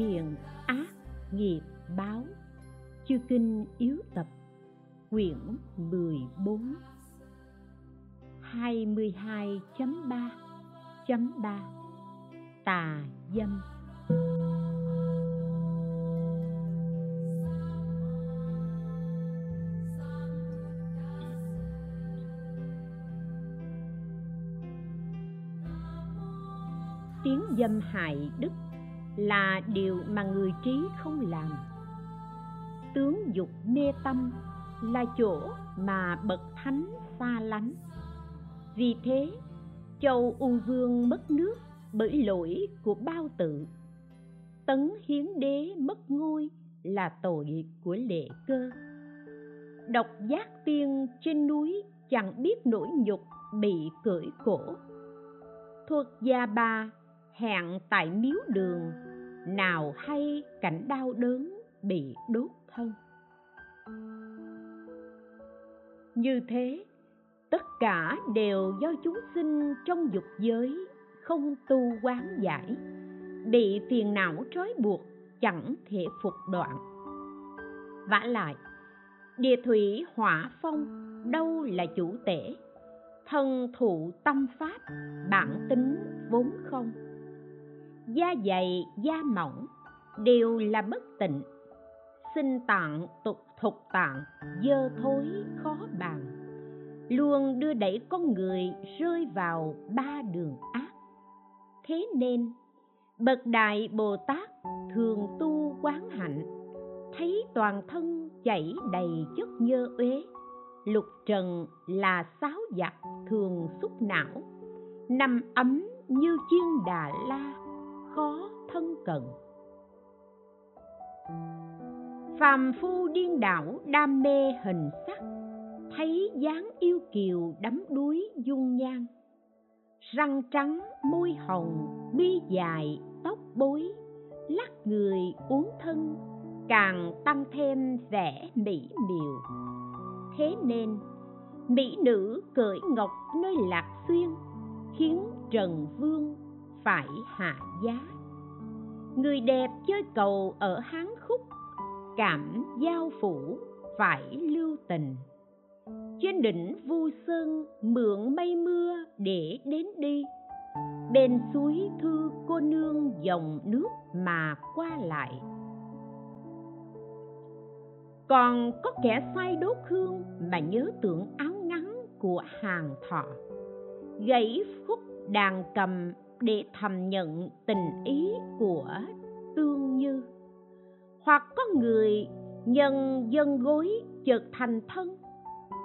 thiện ác, nghiệp, báo. Chư kinh yếu tập, quyển 14 22.3.3 Tà dâm. Tiếng dâm hại đức là điều mà người trí không làm. Tướng dục mê tâm là chỗ mà bậc thánh xa lánh. Vì thế, châu u vương mất nước bởi lỗi của bao tự. Tấn hiến đế mất ngôi là tội của lệ cơ. Độc giác tiên trên núi chẳng biết nỗi nhục bị cưỡi cổ thuộc gia ba hẹn tại miếu đường nào hay cảnh đau đớn bị đốt thân. Như thế, tất cả đều do chúng sinh trong dục giới không tu quán giải, bị phiền não trói buộc chẳng thể phục đoạn. Vả lại, địa thủy hỏa phong đâu là chủ tể? Thân thụ tâm pháp, bản tính vốn không da dày, da mỏng đều là bất tịnh. Sinh tạng, tục thục tạng, dơ thối, khó bàn. Luôn đưa đẩy con người rơi vào ba đường ác. Thế nên, bậc đại bồ tát thường tu quán hạnh, thấy toàn thân chảy đầy chất nhơ uế. Lục trần là sáo giặc thường xúc não, nằm ấm như chiên đà la khó thân cận. Phàm phu điên đảo đam mê hình sắc, thấy dáng yêu kiều đắm đuối dung nhan. Răng trắng, môi hồng, bi dài, tóc bối, lắc người uống thân, càng tăng thêm vẻ mỹ miều. Thế nên, mỹ nữ cởi ngọc nơi lạc xuyên, khiến trần vương phải hạ giá. Người đẹp chơi cầu ở hán khúc, cảm giao phủ phải lưu tình. Trên đỉnh vu sơn mượn mây mưa để đến đi. Bên suối thư cô nương dòng nước mà qua lại. Còn có kẻ say đốt hương mà nhớ tưởng áo ngắn của hàng thọ. Gãy khúc đàn cầm để thầm nhận tình ý của tương như. Hoặc có người nhân dân gối chợt thành thân,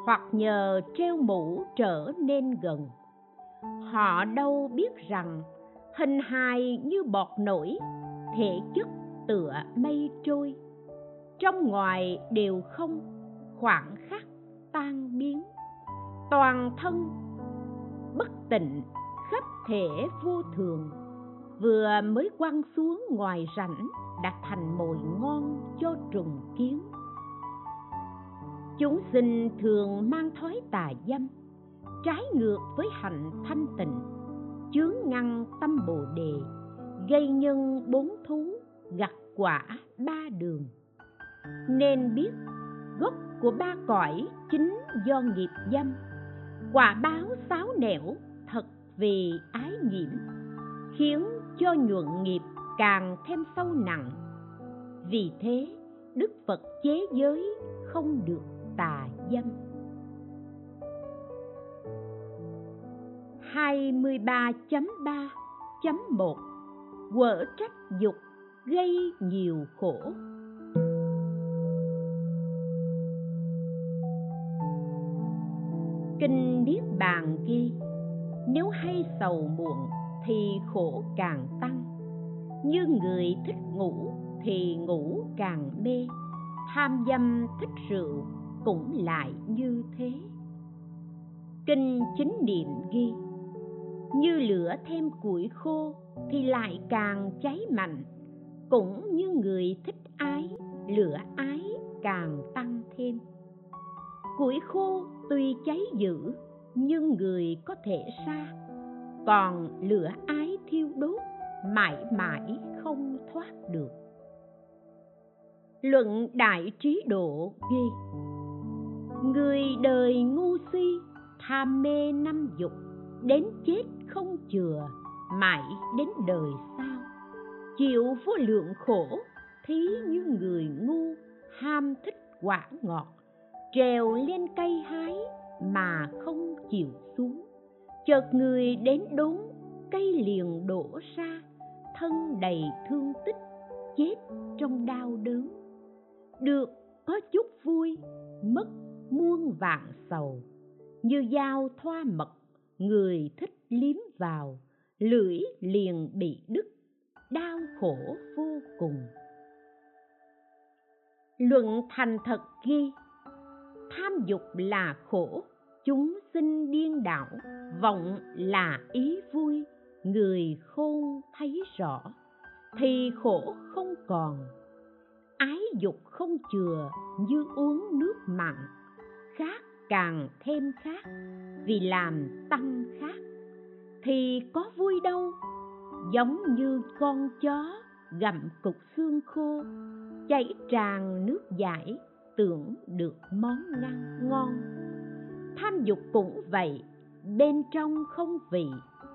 hoặc nhờ treo mũ trở nên gần. Họ đâu biết rằng hình hài như bọt nổi, thể chất tựa mây trôi. Trong ngoài đều không, khoảng khắc tan biến. Toàn thân bất tịnh thể vô thường. Vừa mới quăng xuống ngoài rãnh đã thành mồi ngon cho trùng kiến. Chúng sinh thường mang thói tà dâm, trái ngược với hạnh thanh tịnh, chướng ngăn tâm bồ đề, gây nhân bốn thú, gặt quả ba đường. Nên biết, gốc của ba cõi chính do nghiệp dâm, quả báo xáo nẻo vì ái nhiễm, khiến cho nhuận nghiệp càng thêm sâu nặng. Vì thế, đức phật chế giới không được tà dâm. 23.3.1 Quở trách dục gây nhiều khổ. Kinh Niết Bàn ghi nếu hay sầu muộn thì khổ càng tăng. Như người thích ngủ thì ngủ càng mê. Tham dâm thích rượu cũng lại như thế. Kinh chính niệm ghi, như lửa thêm củi khô thì lại càng cháy mạnh. Cũng như người thích ái, lửa ái càng tăng thêm. Củi khô tuy cháy dữ nhưng người có thể xa. Còn lửa ái thiêu đốt, mãi mãi không thoát được. Luận đại trí độ ghi người đời ngu si, tham mê năm dục, đến chết không chừa, mãi đến đời sau. Chịu vô lượng khổ, thí như người ngu, ham thích quả ngọt, trèo lên cây hái mà không chịu xuống. Chợt người đến đốn, cây liền đổ ra, thân đầy thương tích, chết trong đau đớn. Được có chút vui, mất muôn vạn sầu. Như dao thoa mật, người thích liếm vào, lưỡi liền bị đứt, đau khổ vô cùng. Luận thành thật ghi tham dục là khổ, chúng sinh điên đảo, vọng là ý vui, người khôn thấy rõ, thì khổ không còn, ái dục không chừa, như uống nước mặn khác càng thêm khác vì làm tăng khác, thì có vui đâu, giống như con chó gặm cục xương khô, chảy tràn nước giải tưởng được món ăn ngon. Tham dục cũng vậy, bên trong không vị,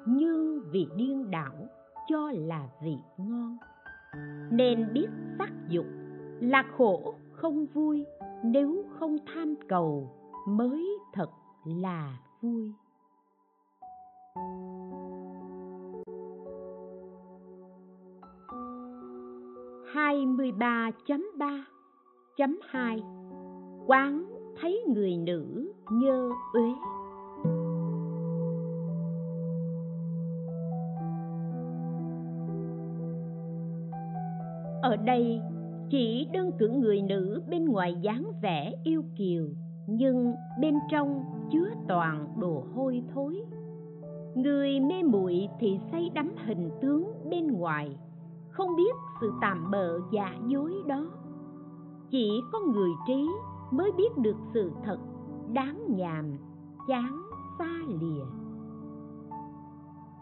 nhưng vì điên đảo cho là vị ngon. Nên biết sắc dục là khổ không vui, nếu không tham cầu mới thật là vui. Hai mươi ba chấm ba chấm hai. Quán thấy người nữ nhơ uế. Ở đây chỉ đơn cử người nữ bên ngoài dáng vẻ yêu kiều, nhưng bên trong chứa toàn đồ hôi thối. Người mê muội thì say đắm hình tướng bên ngoài, không biết sự tạm bợ giả dối đó chỉ có người trí mới biết được sự thật đáng nhàm, chán, xa lìa.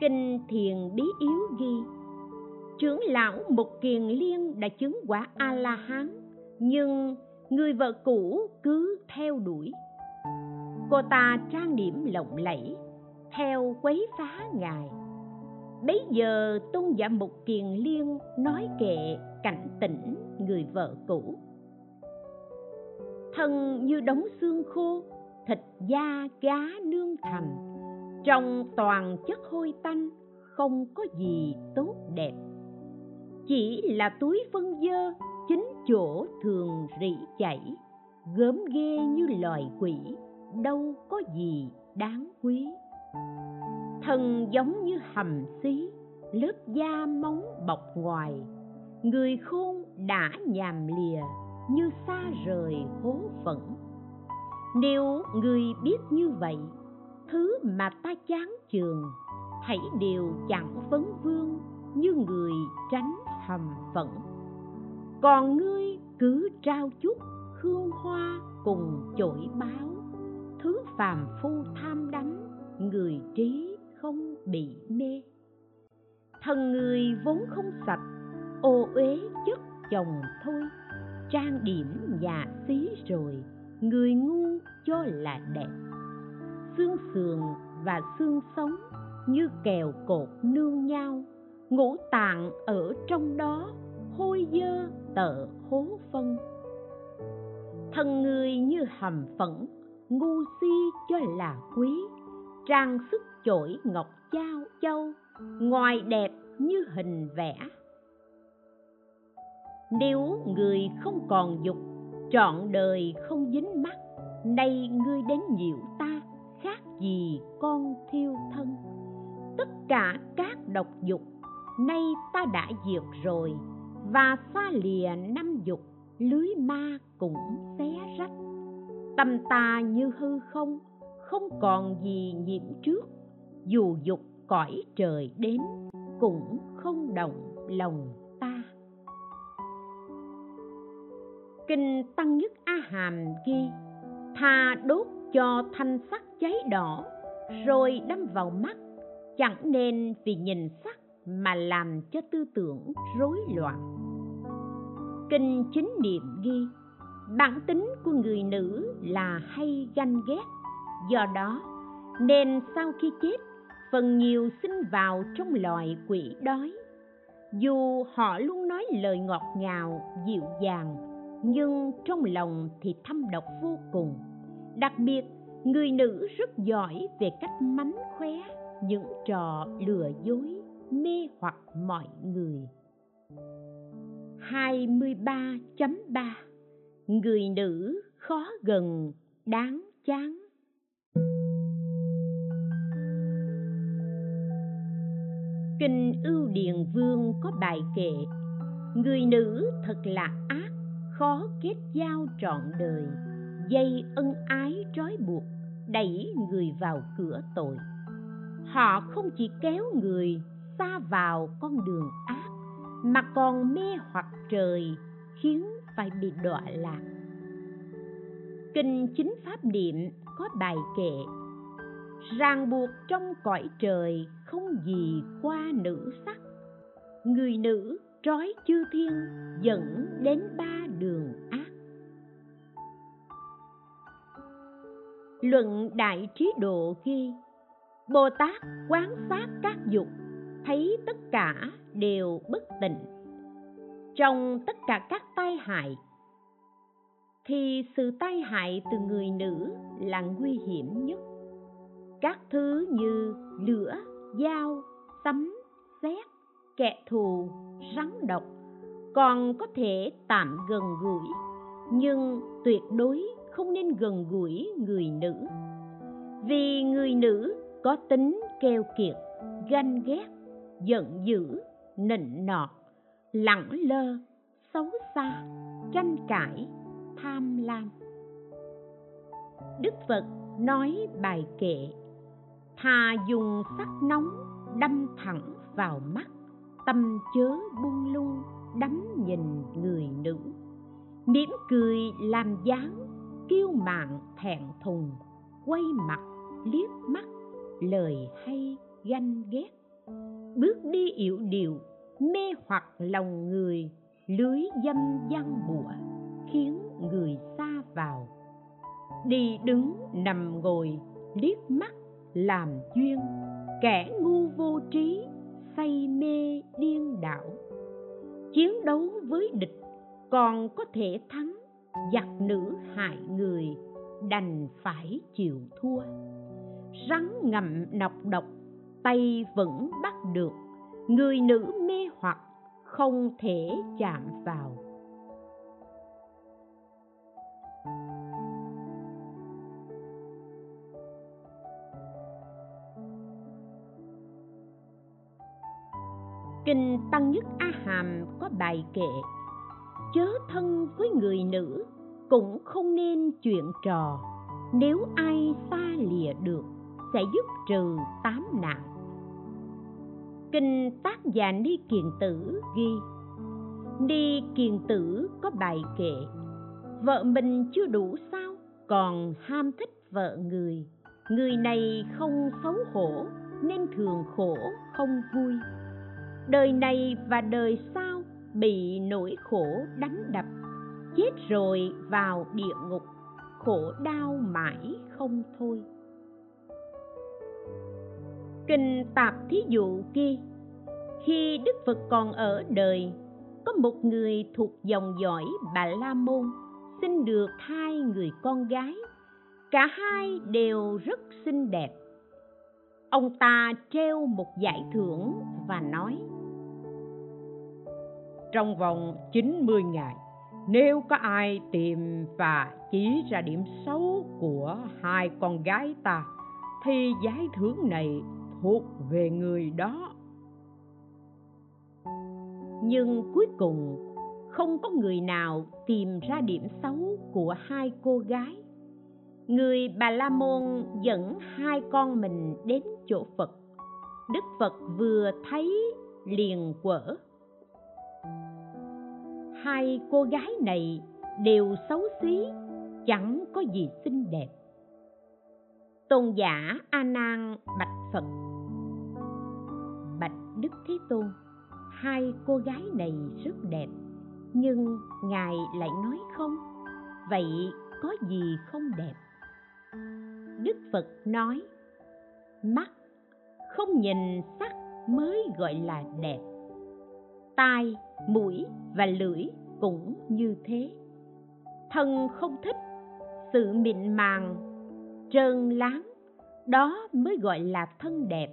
Kinh thiền bí yếu ghi, trưởng lão mục kiền liên đã chứng quả a la hán nhưng người vợ cũ cứ theo đuổi. Cô ta trang điểm lộng lẫy, theo quấy phá ngài. Bấy giờ tôn giả mục kiền liên nói kệ cảnh tỉnh người vợ cũ thân như đống xương khô, thịt da cá nương thành. Trong toàn chất hôi tanh, không có gì tốt đẹp. Chỉ là túi phân dơ, chính chỗ thường rỉ chảy, gớm ghê như loài quỷ, đâu có gì đáng quý. Thân giống như hầm xí, lớp da móng bọc ngoài, người khôn đã nhàm lìa như xa rời hố phẫn. Nếu người biết như vậy, thứ mà ta chán chường, hãy đều chẳng vấn vương như người tránh hầm phẫn. Còn ngươi cứ trao chút hương hoa cùng chổi báo, thứ phàm phu tham đắm người trí không bị mê. Thân người vốn không sạch, ô uế chất chồng thôi trang điểm nhà xí rồi, người ngu cho là đẹp. Xương sườn và xương sống như kèo cột nương nhau, ngũ tạng ở trong đó, hôi dơ tợ hố phân. Thân người như hầm phẫn, ngu si cho là quý, trang sức chổi ngọc trao châu, ngoài đẹp như hình vẽ nếu người không còn dục, trọn đời không dính mắt, nay ngươi đến nhiễu ta, khác gì con thiêu thân. Tất cả các độc dục, nay ta đã diệt rồi, và xa lìa năm dục, lưới ma cũng xé rách. Tâm ta như hư không không còn gì nhiễm trước, dù dục cõi trời đến cũng không động lòng. Kinh tăng nhất a hàm ghi thà đốt cho thanh sắc cháy đỏ, rồi đâm vào mắt, chẳng nên vì nhìn sắc mà làm cho tư tưởng rối loạn. Kinh chính niệm ghi, bản tính của người nữ là hay ganh ghét, do đó nên sau khi chết, phần nhiều sinh vào trong loài quỷ đói. Dù họ luôn nói lời ngọt ngào, dịu dàng nhưng trong lòng thì thâm độc vô cùng. Đặc biệt người nữ rất giỏi về cách mánh khóe những trò lừa dối mê hoặc mọi người. 23.3 Người nữ khó gần, đáng chán. Kinh Ưu Điền Vương có bài kệ Người nữ thật là ác, khó kết giao trọn đời Dây ân ái trói buộc, đẩy người vào cửa tội. Họ không chỉ kéo người xa vào con đường ác Mà còn mê hoặc trời khiến phải bị đọa lạc. Kinh Chính Pháp Niệm có bài kệ ràng buộc trong cõi trời không gì qua nữ sắc. Người nữ trói chư thiên dẫn đến ba luận đại trí độ ghi. Bồ tát quán sát các dục, thấy tất cả đều bất tịnh. Trong tất cả các tai hại, thì sự tai hại từ người nữ là nguy hiểm nhất. Các thứ như lửa, dao, sấm, sét, kẻ thù, rắn độc còn có thể tạm gần gũi, nhưng tuyệt đối không nên gần gũi người nữ. Vì người nữ có tính keo kiệt, ganh ghét, giận dữ, nịnh nọt, lẳng lơ, xấu xa, tranh cãi, tham lam. Đức phật nói bài kệ thà dùng sắc nóng đâm thẳng vào mắt, tâm chớ buông lung, đắm nhìn người nữ. Mỉm cười làm dáng kiêu mạn thẹn thùng, quay mặt, liếc mắt, lời hay, ganh ghét. Bước đi yểu điệu, mê hoặc lòng người, lưới dâm văn bụa, khiến người xa vào. Đi đứng, nằm ngồi, liếc mắt, làm duyên, kẻ ngu vô trí, say mê điên đảo. Chiến đấu với địch, còn có thể thắng giặc nữ hại người, đành phải chịu thua. Rắn ngậm nọc độc, tay vẫn bắt được. Người nữ mê hoặc, không thể chạm vào. Kinh tăng nhất a hàm có bài kệ chớ thân với người nữ, cũng không nên chuyện trò. Nếu ai xa lìa được, sẽ giúp trừ tám nạn. Kinh tác giả ni kiền tử ghi, ni kiền tử có bài kệ, vợ mình chưa đủ sao, còn ham thích vợ người. Người này không xấu hổ, nên thường khổ không vui. Đời này và đời sau bị nỗi khổ đánh đập, chết rồi vào địa ngục, khổ đau mãi không thôi. Kinh tạp thí dụ kia, khi đức phật còn ở đời, có một người thuộc dòng dõi bà la môn sinh được hai người con gái, cả hai đều rất xinh đẹp. Ông ta treo một giải thưởng và nói trong vòng 90 ngày. Nếu có ai tìm và chỉ ra điểm xấu của hai con gái ta, thì giải thưởng này thuộc về người đó. Nhưng cuối cùng, không có người nào tìm ra điểm xấu của hai cô gái. Người bà la môn dẫn hai con mình đến chỗ phật. Đức phật vừa thấy liền quở hai cô gái này đều xấu xí, chẳng có gì xinh đẹp. Tôn giả a nan bạch phật. Bạch đức thế tôn, hai cô gái này rất đẹp, nhưng ngài lại nói không, vậy có gì không đẹp? Đức phật nói, mắt không nhìn sắc mới gọi là đẹp, tai mũi và lưỡi cũng như thế. Thân không thích, sự mịn màng, trơn láng, đó mới gọi là thân đẹp.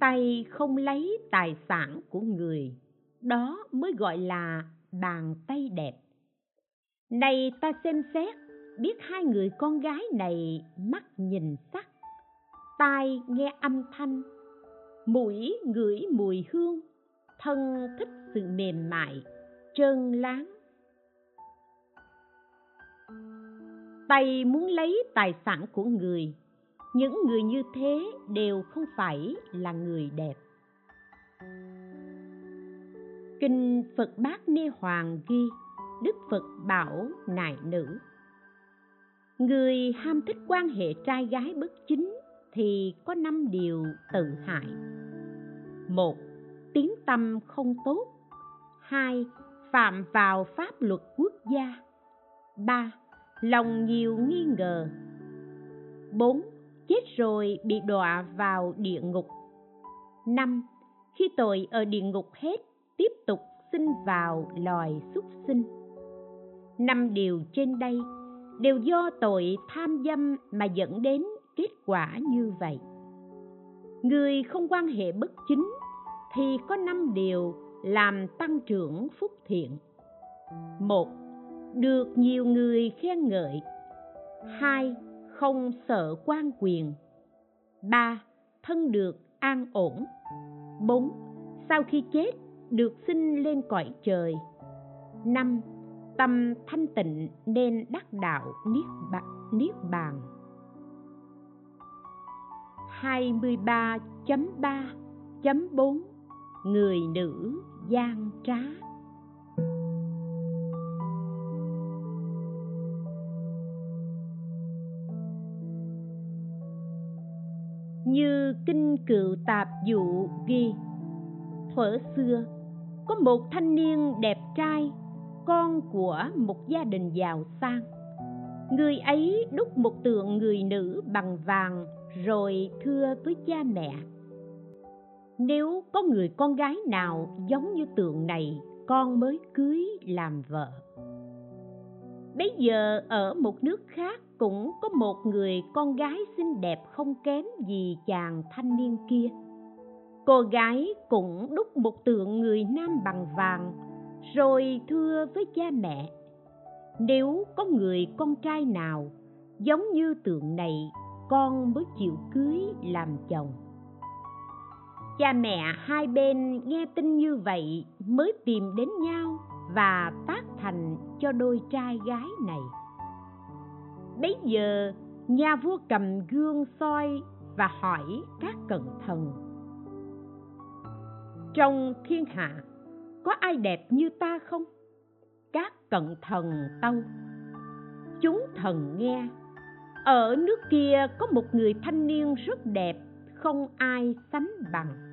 Tay không lấy tài sản của người, đó mới gọi là bàn tay đẹp. Này ta xem xét, biết hai người con gái này mắt nhìn sắc, tai nghe âm thanh, mũi ngửi mùi hương thân thích sự mềm mại, trơn láng. Tay muốn lấy tài sản của người, những người như thế đều không phải là người đẹp. Kinh phật bát ni hoàng ghi, đức phật bảo nại nữ, người ham thích quan hệ trai gái bất chính thì có năm điều tự hại. Một tiếng tâm không tốt. Hai, phạm vào pháp luật quốc gia. Ba, lòng nhiều nghi ngờ. Bốn, chết rồi bị đọa vào địa ngục. Năm, khi tội ở địa ngục hết, tiếp tục sinh vào loài súc sinh. Năm điều trên đây đều do tội tham dâm mà dẫn đến kết quả như vậy. Người không quan hệ bất chính thì có năm điều làm tăng trưởng phúc thiện. Một được nhiều người khen ngợi. Hai không sợ quan quyền. Ba thân được an ổn. Bốn sau khi chết được sinh lên cõi trời. Năm tâm thanh tịnh nên đắc đạo niết bàn, niết bàn. 23.3.4 Người nữ gian trá. Như kinh cựu tạp dụ ghi, Thuở xưa, có một thanh niên đẹp trai, con của một gia đình giàu sang. Người ấy đúc một tượng người nữ bằng vàng rồi thưa với cha mẹ nếu có người con gái nào giống như tượng này, con mới cưới làm vợ. Bấy giờ ở một nước khác cũng có một người con gái xinh đẹp không kém gì chàng thanh niên kia. Cô gái cũng đúc một tượng người nam bằng vàng, rồi thưa với cha mẹ, nếu có người con trai nào giống như tượng này, con mới chịu cưới làm chồng cha mẹ hai bên nghe tin như vậy mới tìm đến nhau và tác thành cho đôi trai gái này. Bấy giờ, nhà vua cầm gương soi và hỏi các cận thần, trong thiên hạ có ai đẹp như ta không? Các cận thần tâu, chúng thần nghe, ở nước kia có một người thanh niên rất đẹp, không ai sánh bằng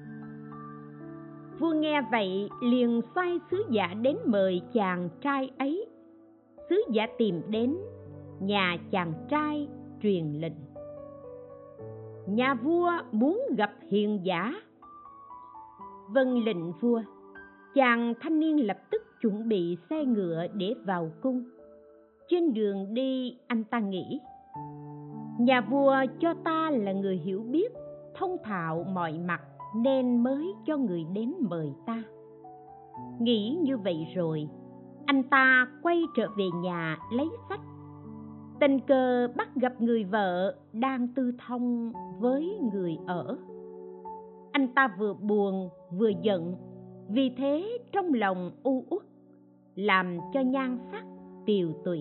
vua nghe vậy liền sai sứ giả đến mời chàng trai ấy. Sứ giả tìm đến, nhà chàng trai truyền lệnh. Nhà vua muốn gặp hiền giả. Vâng lệnh vua, chàng thanh niên lập tức chuẩn bị xe ngựa để vào cung. Trên đường đi, anh ta nghĩ, nhà vua cho ta là người hiểu biết, thông thạo mọi mặt nên mới cho người đến mời ta. Nghĩ như vậy rồi, anh ta quay trở về nhà lấy sách. Tình cờ bắt gặp người vợ đang tư thông với người ở. Anh ta vừa buồn vừa giận, vì thế trong lòng u uất, làm cho nhan sắc tiều tụy.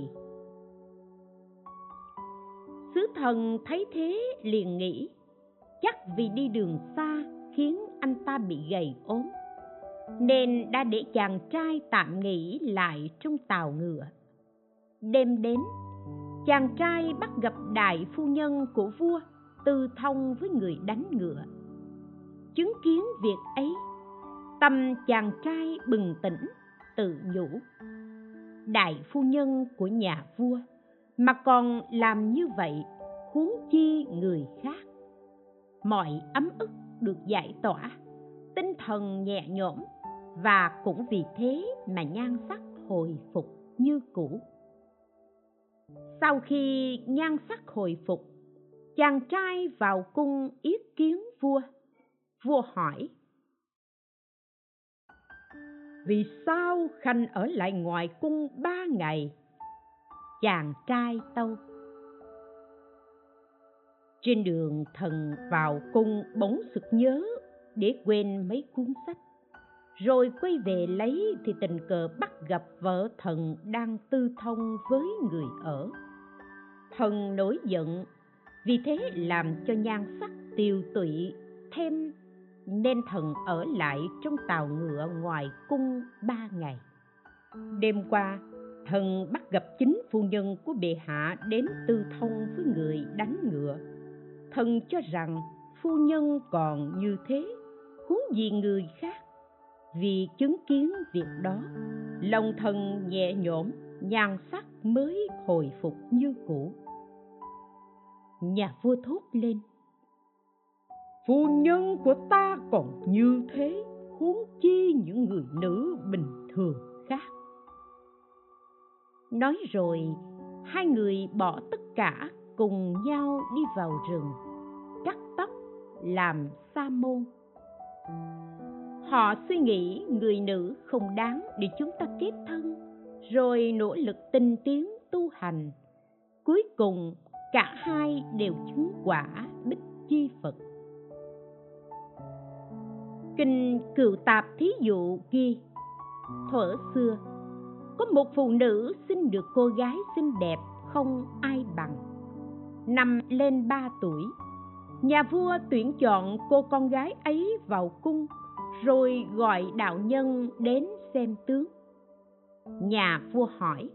Sứ thần thấy thế liền nghĩ, chắc vì đi đường xa khiến anh ta bị gầy ốm. Nên đã để chàng trai tạm nghỉ lại trong tàu ngựa. Đêm đến, chàng trai bắt gặp đại phu nhân của vua tư thông với người đánh ngựa. Chứng kiến việc ấy, tâm chàng trai bừng tỉnh, tự nhủ. Đại phu nhân của nhà vua mà còn làm như vậy, huống chi người khác. Mọi ấm ức được giải tỏa. Tinh thần nhẹ nhõm và cũng vì thế mà nhan sắc hồi phục như cũ. Sau khi nhan sắc hồi phục, chàng trai vào cung yết kiến vua. Vua hỏi, vì sao khanh ở lại ngoài cung ba ngày? Chàng trai tâu trên đường thần vào cung bỗng sực nhớ để quên mấy cuốn sách. Rồi quay về lấy thì tình cờ bắt gặp vợ thần đang tư thông với người ở. Thần nổi giận, vì thế làm cho nhan sắc tiêu tụy, thêm nên thần ở lại trong tàu ngựa ngoài cung ba ngày. Đêm qua, thần bắt gặp chính phu nhân của bệ hạ đến tư thông với người đánh ngựa thần cho rằng phu nhân còn như thế huống gì người khác. Vì chứng kiến việc đó lòng thần nhẹ nhõm nhan sắc mới hồi phục như cũ. Nhà vua thốt lên phu nhân của ta còn như thế huống chi những người nữ bình thường khác. Nói rồi hai người bỏ tất cả cùng nhau đi vào rừng làm sa môn. Họ suy nghĩ người nữ không đáng để chúng ta kết thân, rồi nỗ lực tinh tiến tu hành. Cuối cùng, cả hai đều chứng quả bích chi phật. Kinh cựu tạp thí dụ ghi, thuở xưa, có một phụ nữ sinh được cô gái xinh đẹp không ai bằng. Năm lên ba tuổi nhà vua tuyển chọn cô con gái ấy vào cung rồi gọi đạo nhân đến xem tướng. Nhà vua hỏi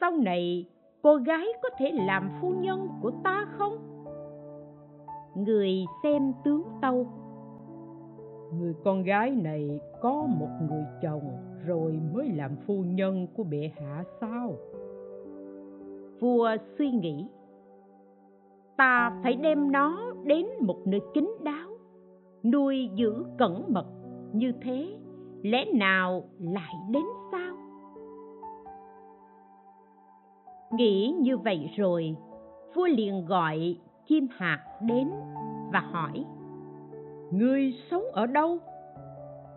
sau này cô gái có thể làm phu nhân của ta không? Người xem tướng tâu người con gái này có một người chồng rồi mới làm phu nhân của bệ hạ sao? Vua suy nghĩ ta phải đem nó đến một nơi kín đáo, nuôi giữ cẩn mật. Như thế, lẽ nào lại đến sao? Nghĩ như vậy rồi, vua liền gọi chim hạt đến và hỏi ngươi sống ở đâu?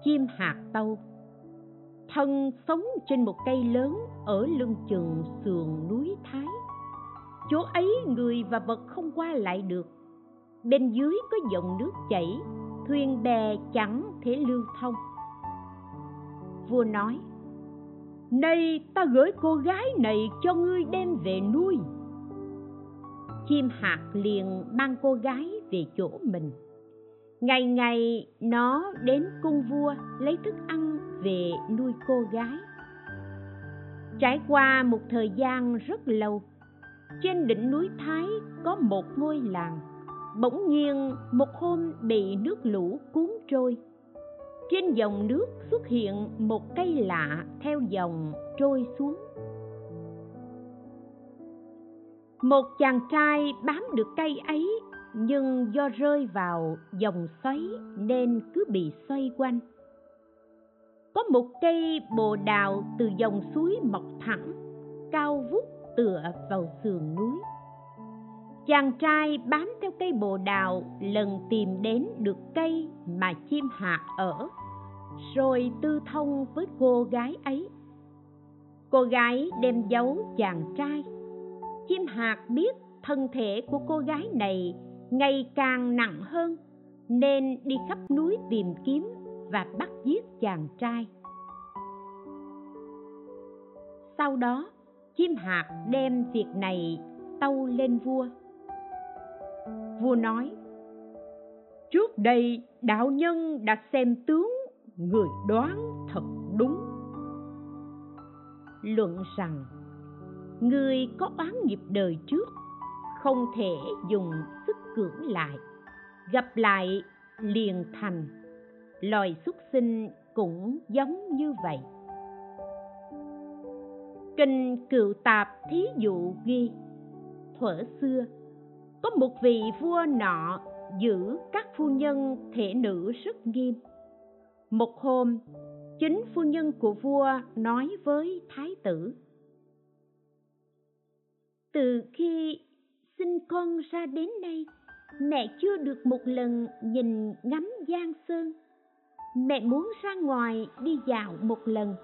Chim hạt tâu, thân sống trên một cây lớn ở lưng chừng sườn núi thái chỗ ấy người và vật không qua lại được. Bên dưới có dòng nước chảy, thuyền bè chẳng thể lưu thông. Vua nói nay ta gửi cô gái này cho ngươi đem về nuôi. Chim hạt liền mang cô gái về chỗ mình. Ngày ngày nó đến cung vua lấy thức ăn về nuôi cô gái. Trải qua một thời gian rất lâu trên đỉnh núi thái có một ngôi làng. Bỗng nhiên, một hôm bị nước lũ cuốn trôi. Trên dòng nước xuất hiện một cây lạ theo dòng trôi xuống. Một chàng trai bám được cây ấy, nhưng do rơi vào dòng xoáy nên cứ bị xoay quanh. Có một cây bồ đào từ dòng suối mọc thẳng, cao vút tựa vào sườn núi. Chàng trai bám theo cây bồ đào, lần tìm đến được cây mà chim hạt ở. Rồi tư thông với cô gái ấy. Cô gái đem giấu chàng trai. Chim hạt biết thân thể của cô gái này ngày càng nặng hơn, nên đi khắp núi tìm kiếm và bắt giết chàng trai. Sau đó chim Hạc đem việc này tâu lên vua. Vua nói, trước đây đạo nhân đã xem tướng, người đoán thật đúng. Luận rằng, người có oán nghiệp đời trước, không thể dùng sức cưỡng lại, gặp lại liền thành, loài xuất sinh cũng giống như vậy kinh cựu tạp thí dụ ghi, thuở xưa, có một vị vua nọ giữ các phu nhân thể nữ rất nghiêm. Một hôm, chính phu nhân của vua nói với thái tử, từ khi sinh con ra đến nay, mẹ chưa được một lần nhìn ngắm giang sơn. Mẹ muốn ra ngoài đi dạo một lần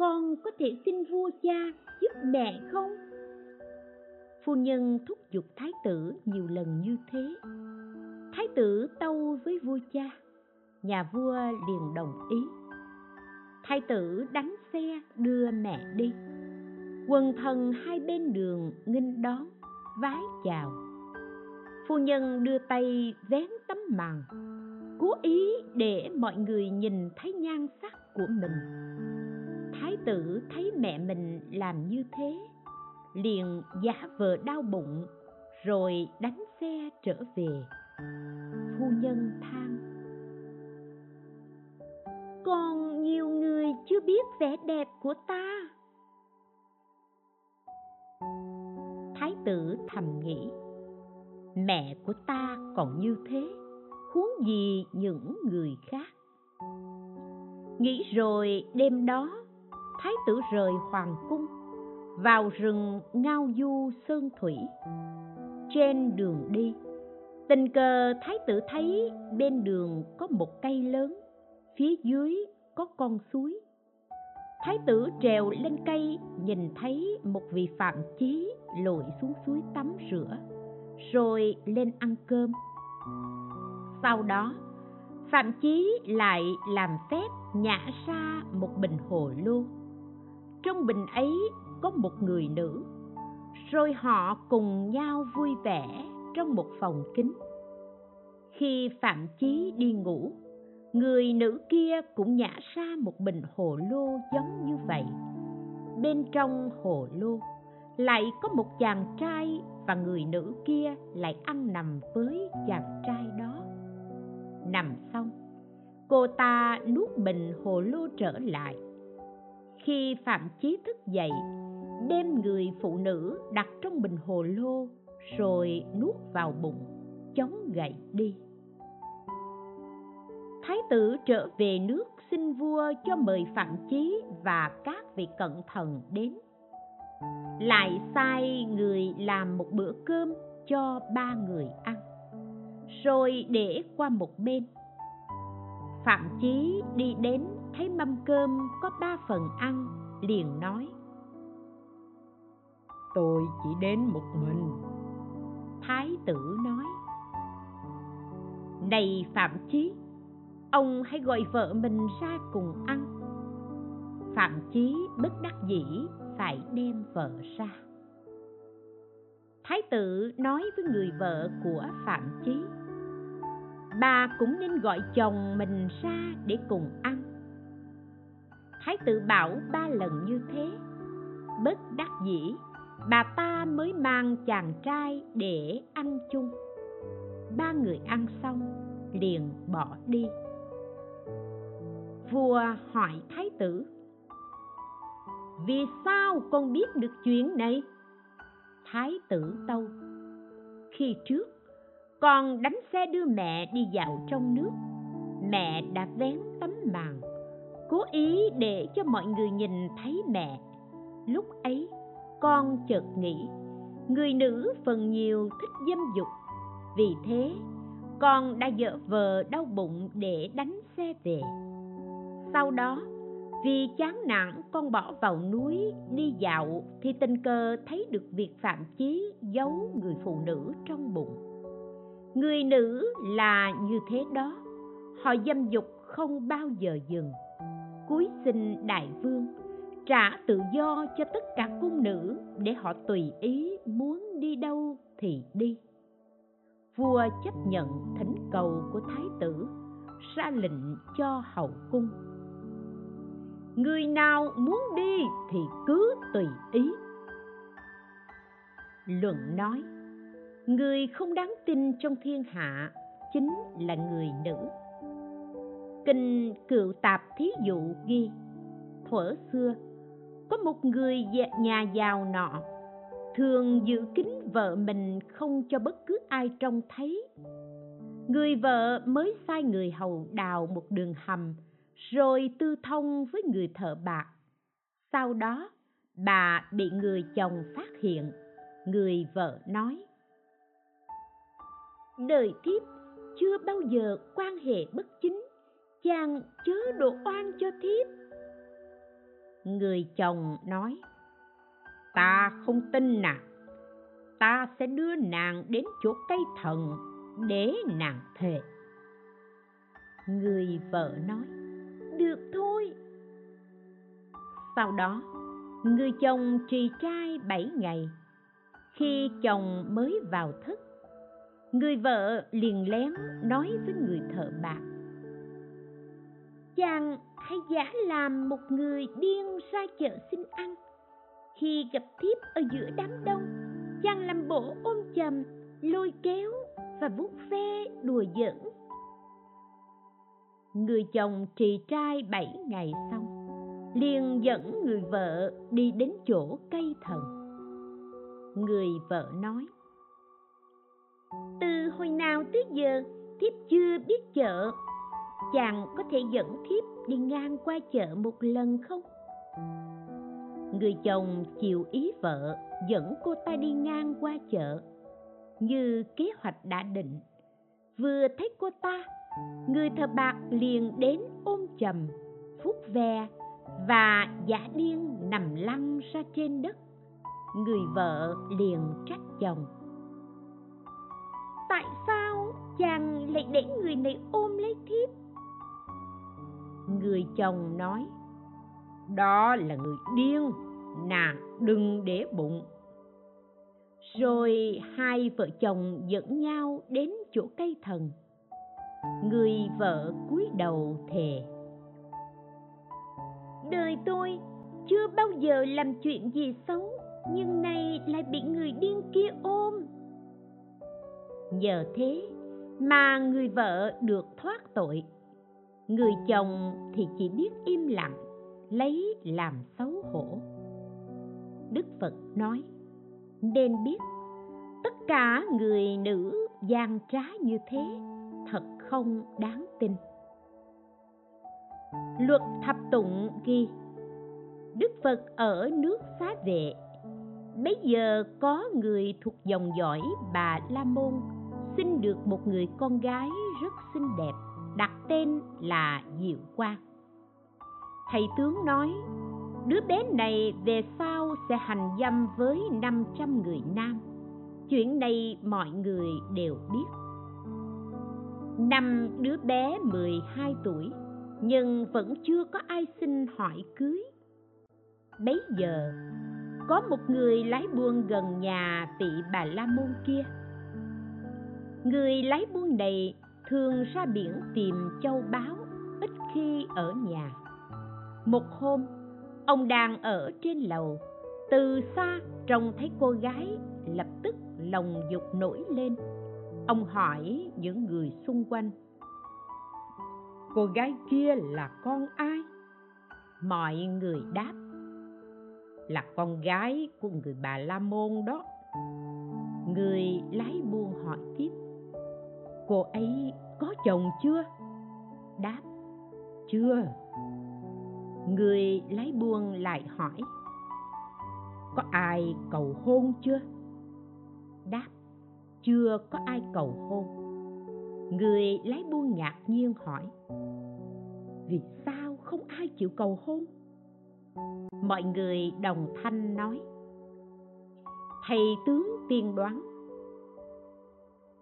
con có thể xin vua cha giúp mẹ không? Phu nhân thúc giục thái tử nhiều lần như thế. Thái tử tâu với vua cha, nhà vua liền đồng ý. Thái tử đánh xe đưa mẹ đi. Quần thần hai bên đường nghinh đón, vái chào. Phu nhân đưa tay vén tấm màn, cố ý để mọi người nhìn thấy nhan sắc của mình tử thấy mẹ mình làm như thế, liền giả vờ đau bụng, rồi đánh xe trở về. Phu nhân than, còn nhiều người chưa biết vẻ đẹp của ta. Thái tử thầm nghĩ, mẹ của ta còn như thế, huống gì những người khác? Nghĩ rồi đêm đó thái tử rời hoàng cung, vào rừng ngao du sơn thủy. Trên đường đi, tình cờ thái tử thấy bên đường có một cây lớn, phía dưới có con suối. Thái tử trèo lên cây, nhìn thấy một vị phạm chí lội xuống suối tắm rửa, rồi lên ăn cơm. Sau đó phạm chí lại làm phép nhả ra một bình hồ lô trong bình ấy có một người nữ. Rồi họ cùng nhau vui vẻ trong một phòng kính khi phạm chí đi ngủ, người nữ kia cũng nhả ra một bình hồ lô giống như vậy. Bên trong hồ lô lại có một chàng trai và người nữ kia lại ăn nằm với chàng trai đó. Nằm xong, cô ta nuốt bình hồ lô trở lại khi phạm chí thức dậy, đem người phụ nữ đặt trong bình hồ lô, rồi nuốt vào bụng, chống gậy đi. Thái tử trở về nước xin vua cho mời phạm chí và các vị cận thần đến. Lại sai người làm một bữa cơm cho ba người ăn, rồi để qua một bên. Phạm chí đi đến thấy mâm cơm có ba phần ăn liền nói tôi chỉ đến một mình. Thái tử nói này phạm chí ông hãy gọi vợ mình ra cùng ăn. Phạm chí bất đắc dĩ phải đem vợ ra. Thái tử nói với người vợ của phạm chí bà cũng nên gọi chồng mình ra để cùng ăn thái tử bảo ba lần như thế. Bất đắc dĩ, bà ta mới mang chàng trai để ăn chung. Ba người ăn xong, liền bỏ đi. Vua hỏi thái tử, vì sao con biết được chuyện này? Thái tử tâu, khi trước, con đánh xe đưa mẹ đi dạo trong nước. Mẹ đã vén tấm màn cố ý để cho mọi người nhìn thấy mẹ. Lúc ấy, con chợt nghĩ, người nữ phần nhiều thích dâm dục. Vì thế, con đã dở vờ đau bụng để đánh xe về. Sau đó, vì chán nản, con bỏ vào núi đi dạo thì tình cờ thấy được việc phạm chí giấu người phụ nữ trong bụng. Người nữ là như thế đó, họ dâm dục không bao giờ dừng cúi xin đại vương, trả tự do cho tất cả cung nữ để họ tùy ý muốn đi đâu thì đi. Vua chấp nhận thỉnh cầu của thái tử, ra lệnh cho hậu cung. Người nào muốn đi thì cứ tùy ý. Luận nói, người không đáng tin trong thiên hạ chính là người nữ kinh cựu tạp thí dụ ghi, thuở xưa, có một người nhà giàu nọ. Thường giữ kín vợ mình không cho bất cứ ai trông thấy. Người vợ mới sai người hầu đào một đường hầm, rồi tư thông với người thợ bạc. Sau đó, bà bị người chồng phát hiện. Người vợ nói, đời thiếp chưa bao giờ quan hệ bất chính chàng chớ đổ oan cho thiếp. Người chồng nói, ta không tin nàng ta sẽ đưa nàng đến chỗ cây thần để nàng thề. Người vợ nói, được thôi. Sau đó, người chồng trì trai bảy ngày. Khi chồng mới vào thức người vợ liền lén nói với người thợ bạc chàng hãy giả làm một người điên ra chợ xin ăn. Khi gặp thiếp ở giữa đám đông, chàng làm bộ ôm chầm, lôi kéo và vuốt ve đùa giỡn. Người chồng trì trai bảy ngày xong, liền dẫn người vợ đi đến chỗ cây thần. Người vợ nói, từ hồi nào tới giờ thiếp chưa biết chợ chàng có thể dẫn thiếp đi ngang qua chợ một lần không? Người chồng chiều ý vợ, dẫn cô ta đi ngang qua chợ. Như kế hoạch đã định, vừa thấy cô ta, người thợ bạc liền đến ôm chầm phút ve và giả điên nằm lăn ra trên đất. Người vợ liền trách chồng. Tại sao chàng lại để người này ôm lấy thiếp? Người chồng nói, đó là người điên nàng đừng để bụng. Rồi hai vợ chồng dẫn nhau đến chỗ cây thần. Người vợ cúi đầu thề, đời tôi chưa bao giờ làm chuyện gì xấu, nhưng nay lại bị người điên kia ôm. Nhờ thế mà người vợ được thoát tội người chồng thì chỉ biết im lặng, lấy làm xấu hổ. Đức phật nói, nên biết, tất cả người nữ gian trá như thế thật không đáng tin. Luật thập tụng ghi, đức phật ở nước xá vệ, bấy giờ có người thuộc dòng dõi bà la môn xin được một người con gái rất xinh đẹp đặt tên là diệu quang. Thầy tướng nói, đứa bé này về sau sẽ hành dâm với 500 người nam. Chuyện này mọi người đều biết. Năm đứa bé 12 tuổi, nhưng vẫn chưa có ai xin hỏi cưới. Bấy giờ, có một người lái buôn gần nhà vị bà la môn kia. Người lái buôn này thường ra biển tìm châu báu, ít khi ở nhà. Một hôm, ông đang ở trên lầu, từ xa trông thấy cô gái lập tức lòng dục nổi lên. Ông hỏi những người xung quanh, cô gái kia là con ai? Mọi người đáp, là con gái của người bà la môn đó. Người lái buôn hỏi tiếp cô ấy có chồng chưa? Đáp, chưa. Người lái buôn lại hỏi, có ai cầu hôn chưa? Đáp, chưa có ai cầu hôn. Người lái buôn ngạc nhiên hỏi, vì sao không ai chịu cầu hôn? Mọi người đồng thanh nói, thầy tướng tiên đoán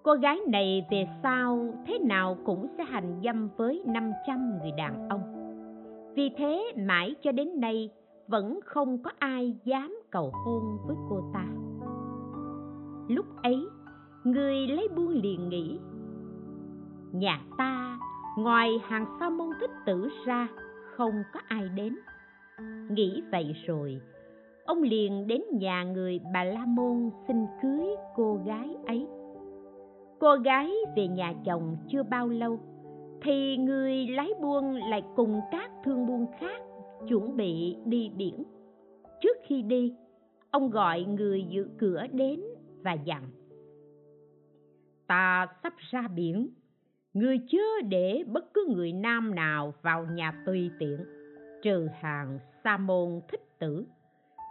cô gái này về sau thế nào cũng sẽ hành dâm với 500 người đàn ông. Vì thế mãi cho đến nay vẫn không có ai dám cầu hôn với cô ta. Lúc ấy, người lấy buôn liền nghĩ, nhà ta ngoài hàng sa môn thích tử ra không có ai đến. Nghĩ vậy rồi, ông liền đến nhà người bà La Môn xin cưới cô gái ấy cô gái về nhà chồng chưa bao lâu, thì người lái buôn lại cùng các thương buôn khác chuẩn bị đi biển. Trước khi đi, ông gọi người giữ cửa đến và dặn, ta sắp ra biển. Người chớ để bất cứ người nam nào vào nhà tùy tiện, trừ hàng sa môn thích tử.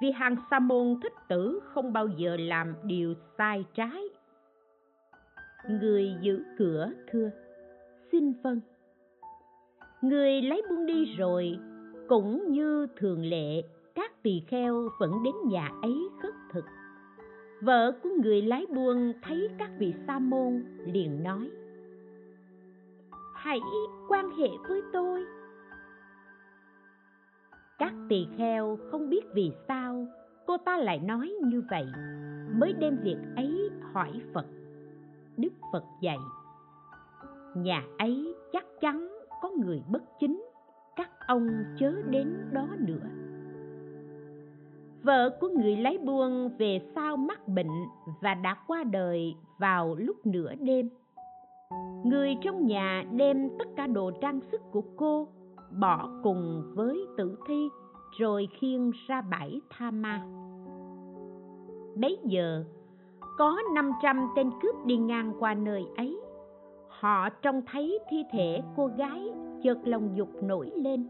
Vì hàng sa môn thích tử không bao giờ làm điều sai trái người giữ cửa thưa. Xin phân người lấy buôn đi rồi, cũng như thường lệ, các tỳ kheo vẫn đến nhà ấy khất thực. Vợ của người lái buôn thấy các vị sa môn liền nói, hãy quan hệ với tôi. Các tỳ kheo không biết vì sao, cô ta lại nói như vậy. Mới đem việc ấy hỏi phật đức phật dạy, nhà ấy chắc chắn có người bất chính, các ông chớ đến đó nữa. Vợ của người lái buôn về sau mắc bệnh và đã qua đời vào lúc nửa đêm. Người trong nhà đem tất cả đồ trang sức của cô, bỏ cùng với tử thi, rồi khiêng ra bãi tha ma. Bấy giờ có 500 tên cướp đi ngang qua nơi ấy. Họ trông thấy thi thể cô gái chợt lòng dục nổi lên.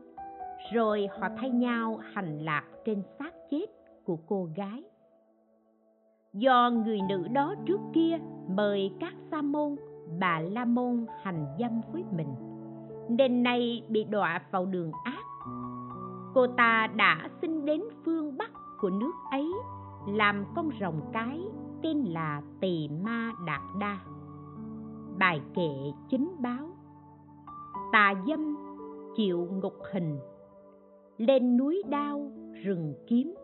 Rồi họ thay nhau hành lạc trên xác chết của cô gái. Do người nữ đó trước kia mời các sa môn, bà la môn hành dâm với mình, nên nay bị đọa vào đường ác. Cô ta đã xin đến phương bắc của nước ấy, làm con rồng cái tên là tỳ ma đạt đa. Bài kệ chính báo. Tà dâm chịu ngục hình. Lên núi đao rừng kiếm.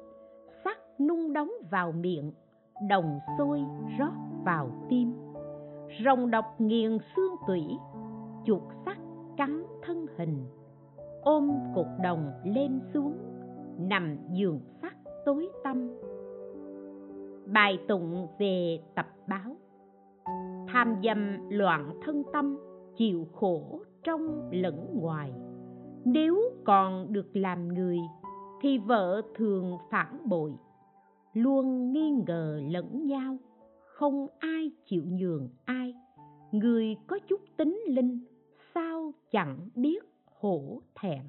Sắt nung đóng vào miệng, đồng sôi rót vào tim. Rồng độc nghiền xương tủy, chuột sắt cắn thân hình. Ôm cục đồng lên xuống, nằm giường sắt tối tăm bài tụng về tập báo. Tham dâm loạn thân tâm, chịu khổ trong lẫn ngoài. Nếu còn được làm người, thì vợ thường phản bội. Luôn nghi ngờ lẫn nhau, không ai chịu nhường ai. Người có chút tính linh, sao chẳng biết hổ thẹn.